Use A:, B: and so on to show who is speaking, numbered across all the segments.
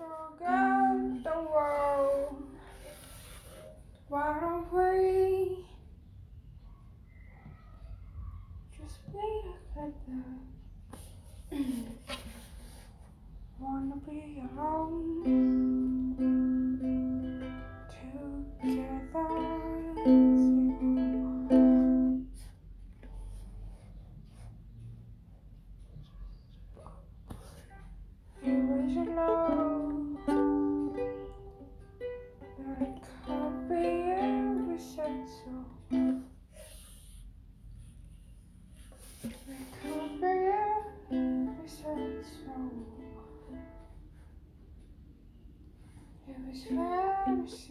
A: forget the world. Why don't we just be together? Was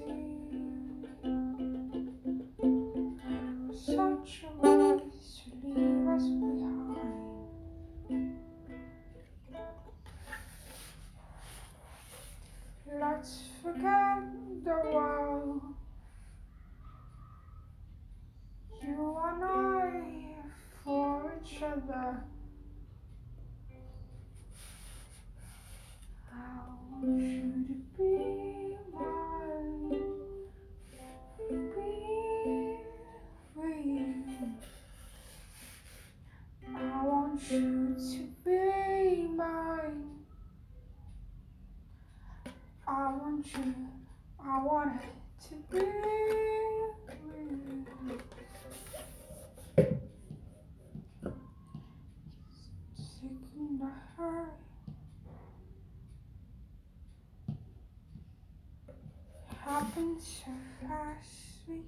A: was such a waste to leave us behind. Let's forget the world. You and I for each other. How should it be I want you, I want it to be with you. Hurt. Happened so fast we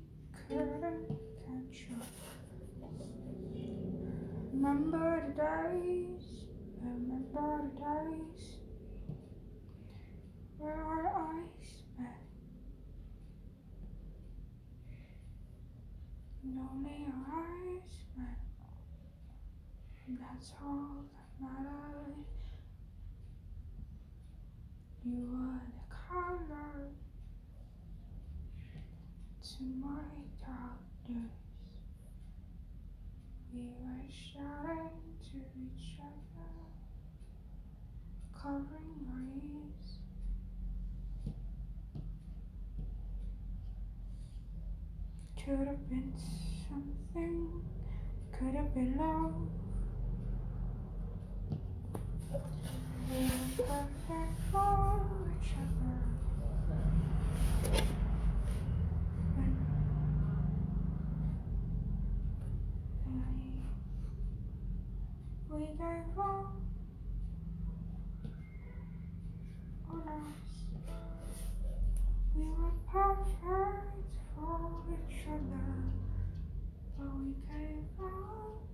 A: couldn't catch up. Remember the days, remember the days Our eyes. And that's all that matters. You were the color to my darkness. We were shouting to each other, covering our Could have been something, could have been love. We were perfect for each other. We, we gave up on us. We were perfect for each other, but we gave up